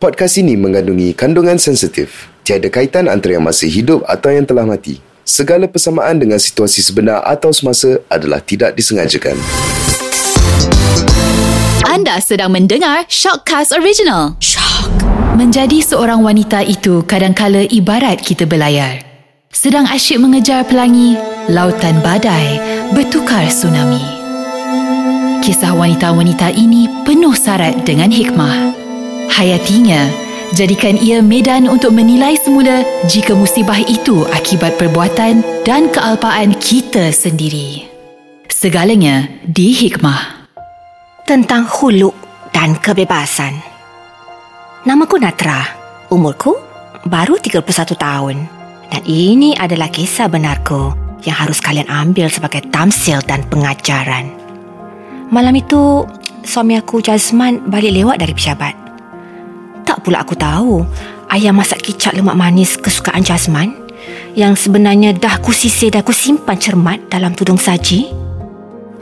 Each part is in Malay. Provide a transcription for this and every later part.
Podcast ini mengandungi kandungan sensitif. Tiada kaitan antara yang masih hidup atau yang telah mati. Segala persamaan dengan situasi sebenar atau semasa adalah tidak disengajakan. Anda sedang mendengar Shockcast Original. Shock. Menjadi seorang wanita itu kadangkala ibarat kita berlayar. Sedang asyik mengejar pelangi, lautan badai bertukar tsunami. Kisah wanita-wanita ini penuh syarat dengan hikmah. Hayatinya, jadikan ia medan untuk menilai semula jika musibah itu akibat perbuatan dan kealpaan kita sendiri. Segalanya di hikmah. Tentang huluk dan kebebasan. Namaku Natra. Umurku baru 31 tahun. Dan ini adalah kisah benarku yang harus kalian ambil sebagai tamsil dan pengajaran. Malam itu, suami aku Jazman balik lewat dari pejabat. Tak pula aku tahu ayam masak kicap lemak manis kesukaan Jasman yang sebenarnya dah ku sisir dan ku simpan cermat dalam tudung saji.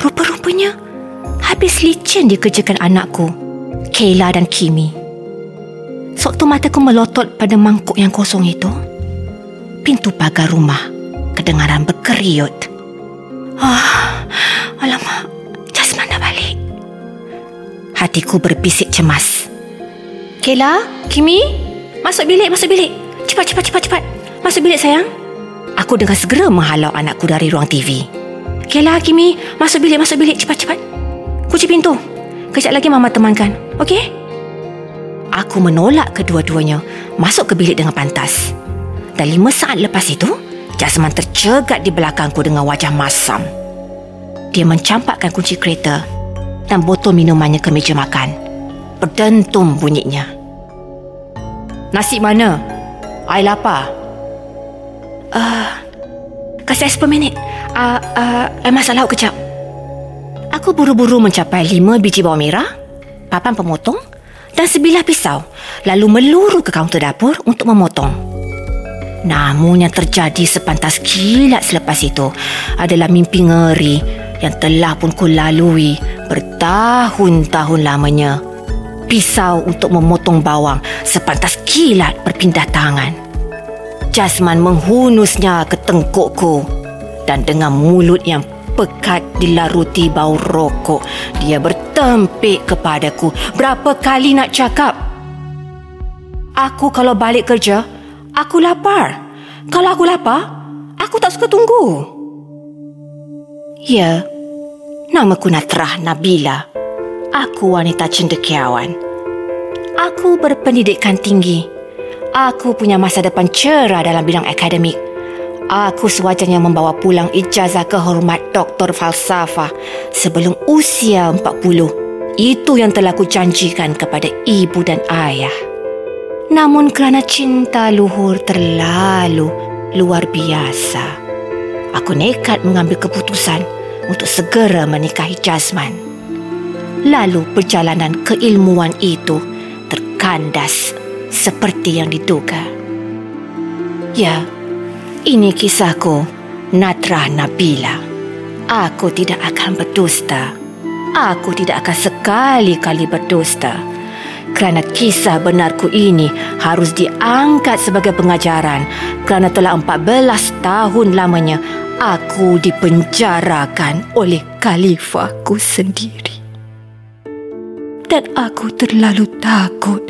Rupa-rupanya habis licin dikerjakan anakku, Kayla dan Kimi. Sewaktu mataku melotot pada mangkuk yang kosong itu, pintu pagar rumah kedengaran berkeriut. Ah, alamak, Jasman dah balik. Hatiku berbisik cemas. Kela, Kimi, masuk bilik, masuk bilik. Cepat, cepat, cepat, cepat. Masuk bilik sayang. Aku dengan segera menghalau anakku dari ruang TV. Kela, Kimi, masuk bilik, masuk bilik. Cepat, cepat. Kunci pintu. Kejap lagi mama temankan. Okey? Aku menolak kedua-duanya masuk ke bilik dengan pantas. Dan lima saat lepas itu, Jasman tercegat di belakangku dengan wajah masam. Dia mencampakkan kunci kereta dan botol minumannya ke meja makan. Berdentum bunyinya. Nasi mana? I lapar. Uh, kasih ais per minit. Uh, uh, I masak lauk kejap. Aku buru-buru mencapai lima biji bawang merah, papan pemotong dan sebilah pisau lalu meluru ke kaunter dapur untuk memotong. Namun yang terjadi sepantas kilat selepas itu adalah mimpi ngeri yang telah pun ku lalui bertahun-tahun lamanya pisau untuk memotong bawang sepantas kilat berpindah tangan. Jasman menghunusnya ke tengkukku dan dengan mulut yang pekat dilaruti bau rokok, dia bertempik kepadaku. Berapa kali nak cakap? Aku kalau balik kerja, aku lapar. Kalau aku lapar, aku tak suka tunggu. Ya, namaku Natrah Nabila. Aku wanita cendekiawan. Aku berpendidikan tinggi. Aku punya masa depan cerah dalam bidang akademik. Aku sewajarnya membawa pulang ijazah kehormat doktor falsafah sebelum usia 40. Itu yang telah ku janjikan kepada ibu dan ayah. Namun kerana cinta luhur terlalu luar biasa, aku nekat mengambil keputusan untuk segera menikahi Jasmine. Lalu perjalanan keilmuan itu terkandas seperti yang diduga. Ya, ini kisahku, Natra Nabila. Aku tidak akan berdusta. Aku tidak akan sekali-kali berdusta. Kerana kisah benarku ini harus diangkat sebagai pengajaran kerana telah 14 tahun lamanya aku dipenjarakan oleh khalifahku sendiri dan aku terlalu takut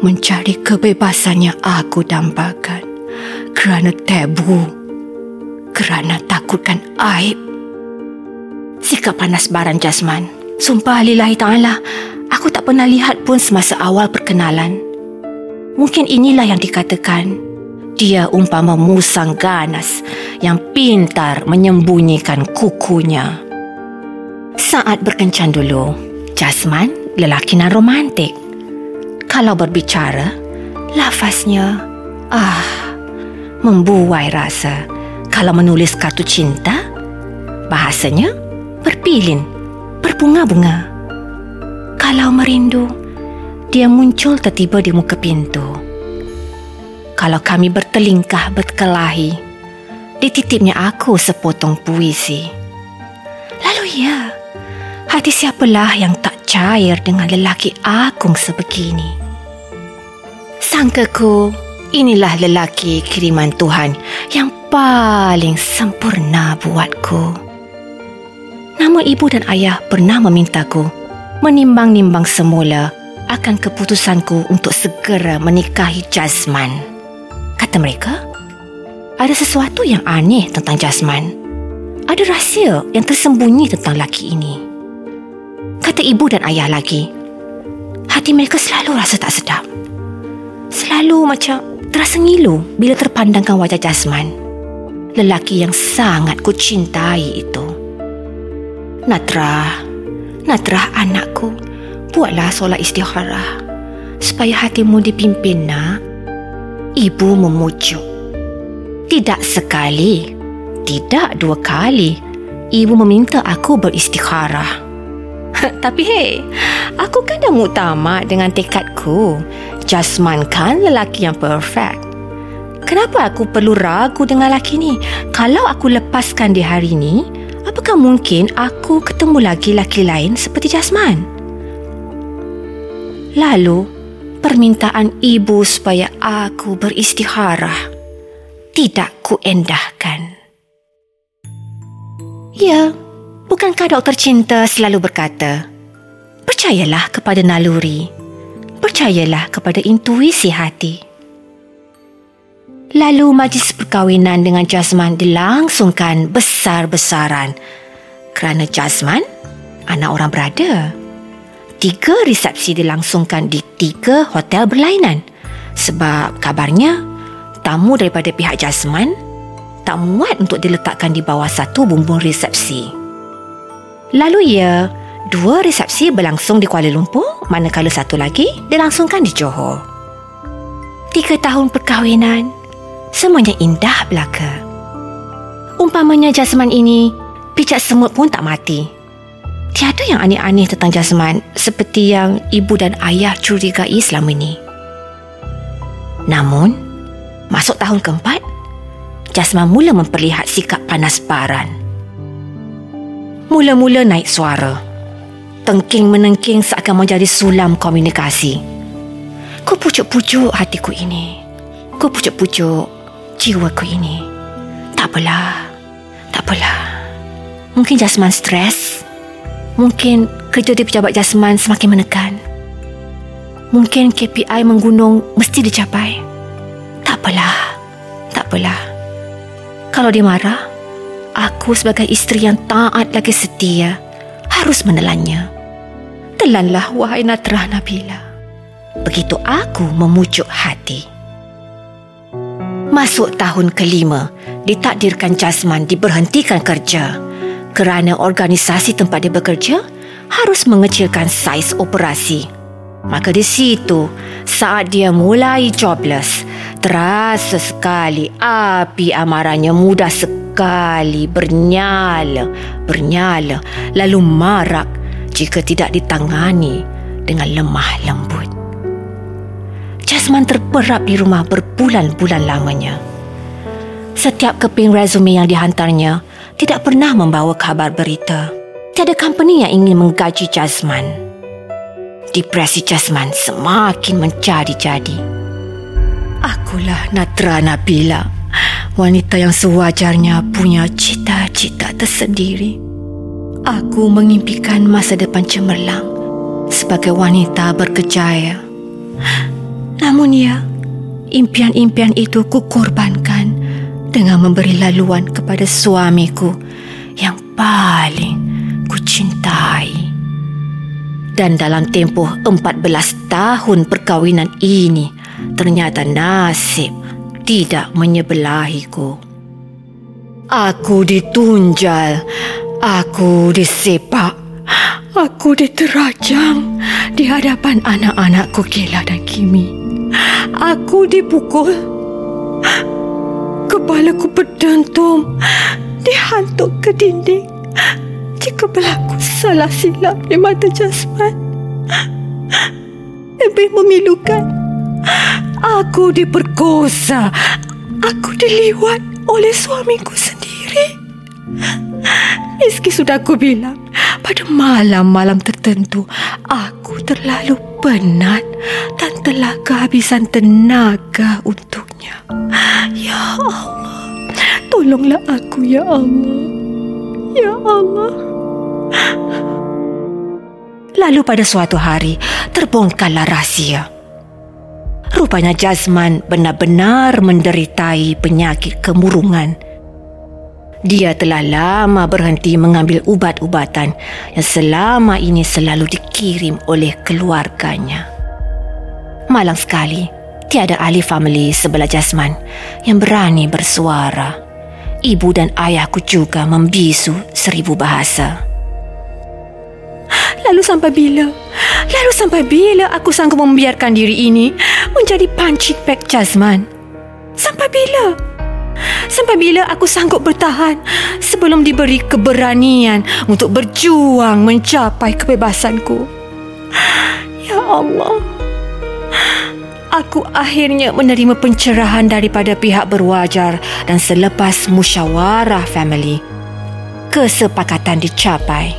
mencari kebebasan yang aku dambakan kerana tabu, kerana takutkan aib. Sikap panas baran jasman. Sumpah lillahi ta'ala, aku tak pernah lihat pun semasa awal perkenalan. Mungkin inilah yang dikatakan. Dia umpama musang ganas yang pintar menyembunyikan kukunya. Saat berkencan dulu, Jasman lelaki nan romantik. Kalau berbicara, lafaznya ah membuai rasa. Kalau menulis kartu cinta, bahasanya berpilin, berbunga-bunga. Kalau merindu, dia muncul tertiba di muka pintu. Kalau kami bertelingkah berkelahi, dititipnya aku sepotong puisi. Lalu ya, hati siapalah yang tak cair dengan lelaki agung sebegini. Sangkaku, inilah lelaki kiriman Tuhan yang paling sempurna buatku. Nama ibu dan ayah pernah memintaku menimbang-nimbang semula akan keputusanku untuk segera menikahi Jasman. Kata mereka, ada sesuatu yang aneh tentang Jasman. Ada rahsia yang tersembunyi tentang laki ini. Kata ibu dan ayah lagi, hati mereka selalu rasa tak sedap. Selalu macam terasa ngilu bila terpandangkan wajah Jasman. Lelaki yang sangat ku cintai itu. Natra, Natra anakku, buatlah solat istikharah supaya hatimu dipimpin nak. Ibu memujuk. Tidak sekali, tidak dua kali. Ibu meminta aku beristikharah. Tapi hei, aku kan dah muktamad dengan tekadku. Jasman kan lelaki yang perfect. Kenapa aku perlu ragu dengan lelaki ni? Kalau aku lepaskan di hari ni, apakah mungkin aku ketemu lagi lelaki lain seperti Jasman? Lalu, permintaan ibu supaya aku beristikharah tidak kuendahkan. Ya, bukankah doktor cinta selalu berkata, percayalah kepada naluri, percayalah kepada intuisi hati. Lalu majlis perkahwinan dengan Jasman dilangsungkan besar-besaran kerana Jasman anak orang berada tiga resepsi dilangsungkan di tiga hotel berlainan. Sebab kabarnya, tamu daripada pihak Jasman tak muat untuk diletakkan di bawah satu bumbung resepsi. Lalu ia, dua resepsi berlangsung di Kuala Lumpur, manakala satu lagi dilangsungkan di Johor. Tiga tahun perkahwinan, semuanya indah belaka. Umpamanya Jasman ini, pijak semut pun tak mati. Tiada yang aneh-aneh tentang Jasman seperti yang ibu dan ayah curigai selama ini. Namun, masuk tahun keempat, Jasman mula memperlihat sikap panas baran. Mula-mula naik suara. Tengking-menengking seakan menjadi sulam komunikasi. Ku pucuk-pucuk hatiku ini. Ku pucuk-pucuk jiwaku ini. Tak apalah. Tak apalah. Mungkin Jasman stres. Mungkin kerja di pejabat jasman semakin menekan. Mungkin KPI menggunung mesti dicapai. Tak apalah. Tak apalah. Kalau dia marah, aku sebagai isteri yang taat lagi setia harus menelannya. Telanlah wahai Natrah Nabila. Begitu aku memujuk hati. Masuk tahun kelima, ditakdirkan Jasman diberhentikan kerja kerana organisasi tempat dia bekerja harus mengecilkan saiz operasi. Maka di situ, saat dia mulai jobless, terasa sekali api amarahnya mudah sekali bernyala, bernyala, lalu marak jika tidak ditangani dengan lemah lembut. Jasman terperap di rumah berbulan-bulan lamanya. Setiap keping resume yang dihantarnya tidak pernah membawa kabar berita. Tiada company yang ingin menggaji Jasman. Depresi Jasman semakin menjadi-jadi. Akulah Natra Nabila, wanita yang sewajarnya punya cita-cita tersendiri. Aku mengimpikan masa depan cemerlang sebagai wanita berkejaya. Namun ya, impian-impian itu kukorbankan dengan memberi laluan kepada suamiku yang paling ku cintai. Dan dalam tempoh 14 tahun perkahwinan ini, ternyata nasib tidak menyebelahiku. Aku ditunjal, aku disepak, aku diterajang di hadapan anak-anakku Kela dan Kimi. Aku dipukul kepalaku berdentum dihantuk ke dinding jika berlaku salah silap di mata jasman lebih memilukan aku diperkosa aku diliwat oleh suamiku sendiri meski sudah aku bilang pada malam-malam tertentu aku terlalu penat dan telah kehabisan tenaga untuknya. Ya Allah, tolonglah aku ya Allah. Ya Allah. Lalu pada suatu hari, terbongkarlah rahsia. Rupanya Jazman benar-benar menderitai penyakit kemurungan dia telah lama berhenti mengambil ubat-ubatan yang selama ini selalu dikirim oleh keluarganya. Malang sekali, tiada ahli family sebelah Jasman yang berani bersuara. Ibu dan ayahku juga membisu seribu bahasa. Lalu sampai bila? Lalu sampai bila aku sanggup membiarkan diri ini menjadi pancit bag Jasman? Sampai bila? Sampai bila aku sanggup bertahan sebelum diberi keberanian untuk berjuang mencapai kebebasanku? Ya Allah. Aku akhirnya menerima pencerahan daripada pihak berwajar dan selepas musyawarah family, kesepakatan dicapai.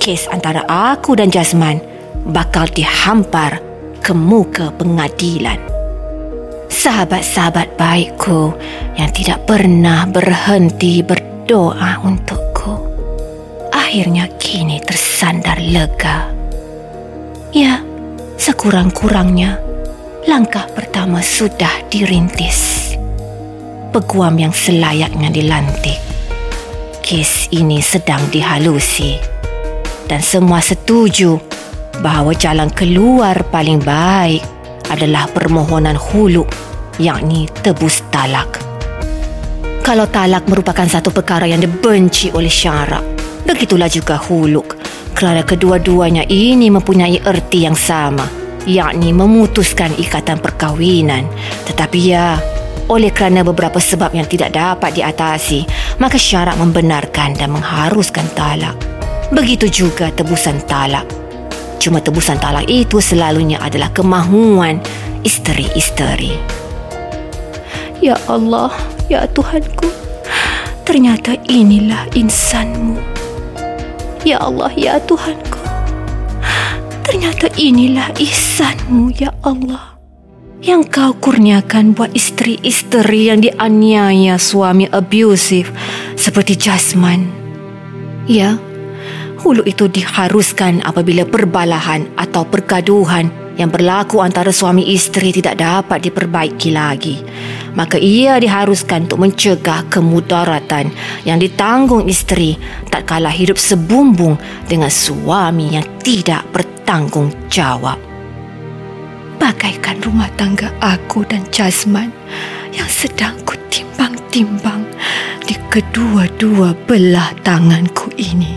Kes antara aku dan Jasman bakal dihampar ke muka pengadilan sahabat-sahabat baikku yang tidak pernah berhenti berdoa untukku. Akhirnya kini tersandar lega. Ya, sekurang-kurangnya langkah pertama sudah dirintis. Peguam yang selayaknya dilantik. Kes ini sedang dihalusi dan semua setuju bahawa jalan keluar paling baik adalah permohonan hulu yakni tebus talak. Kalau talak merupakan satu perkara yang dibenci oleh syarak, begitulah juga huluk kerana kedua-duanya ini mempunyai erti yang sama, yakni memutuskan ikatan perkahwinan. Tetapi ya, oleh kerana beberapa sebab yang tidak dapat diatasi, maka syarak membenarkan dan mengharuskan talak. Begitu juga tebusan talak. Cuma tebusan talak itu selalunya adalah kemahuan isteri-isteri. Ya Allah, ya Tuhanku, ternyata inilah insanmu. Ya Allah, ya Tuhanku, ternyata inilah ihsanmu, ya Allah. Yang kau kurniakan buat isteri-isteri yang dianiaya suami abusif seperti Jasman. Ya, hulu itu diharuskan apabila perbalahan atau pergaduhan yang berlaku antara suami isteri tidak dapat diperbaiki lagi maka ia diharuskan untuk mencegah kemudaratan yang ditanggung isteri tak kalah hidup sebumbung dengan suami yang tidak bertanggungjawab. Bagaikan rumah tangga aku dan Jasman yang sedang kutimbang-timbang di kedua-dua belah tanganku ini.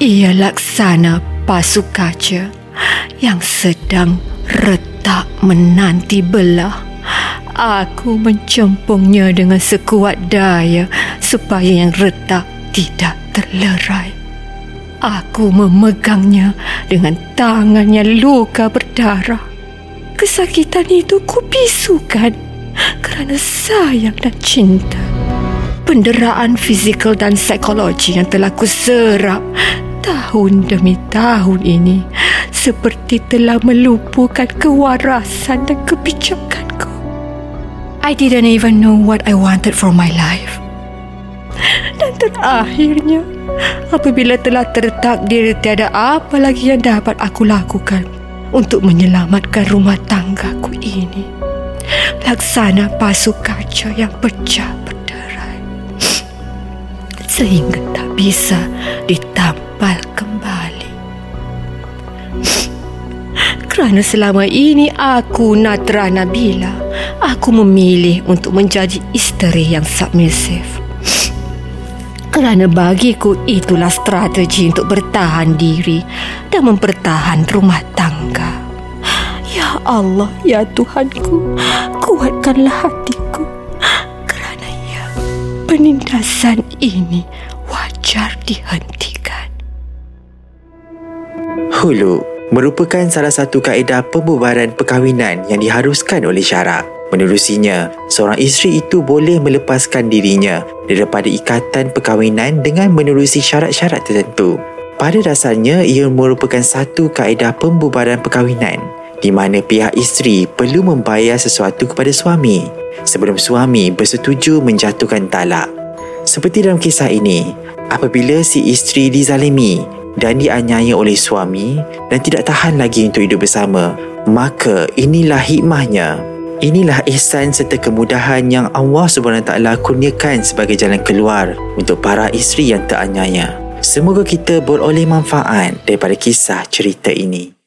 Ia laksana pasuk kaca yang sedang retak menanti belah Aku mencempungnya dengan sekuat daya supaya yang retak tidak terlerai. Aku memegangnya dengan tangan yang luka berdarah. Kesakitan itu ku bisukan kerana sayang dan cinta. Penderaan fizikal dan psikologi yang telah ku serap tahun demi tahun ini seperti telah melumpuhkan kewarasan dan kebijakanku. I didn't even know what I wanted for my life. Dan terakhirnya, apabila telah tertakdir tiada apa lagi yang dapat aku lakukan untuk menyelamatkan rumah tanggaku ini, laksana pasuk kaca yang pecah berderai sehingga tak bisa ditampal kembali. Kerana selama ini aku Natra Nabila aku memilih untuk menjadi isteri yang submissive. Kerana bagiku itulah strategi untuk bertahan diri dan mempertahan rumah tangga. Ya Allah, ya Tuhanku, kuatkanlah hatiku. Kerana ya, penindasan ini wajar dihentikan. Hulu merupakan salah satu kaedah pembubaran perkahwinan yang diharuskan oleh syarak. Menerusinya, seorang isteri itu boleh melepaskan dirinya daripada ikatan perkahwinan dengan menerusi syarat-syarat tertentu. Pada dasarnya, ia merupakan satu kaedah pembubaran perkahwinan di mana pihak isteri perlu membayar sesuatu kepada suami sebelum suami bersetuju menjatuhkan talak. Seperti dalam kisah ini, apabila si isteri dizalimi dan dianiaya oleh suami dan tidak tahan lagi untuk hidup bersama, maka inilah hikmahnya. Inilah ihsan serta kemudahan yang Allah SWT kurniakan sebagai jalan keluar untuk para isteri yang teraniaya. Semoga kita beroleh manfaat daripada kisah cerita ini.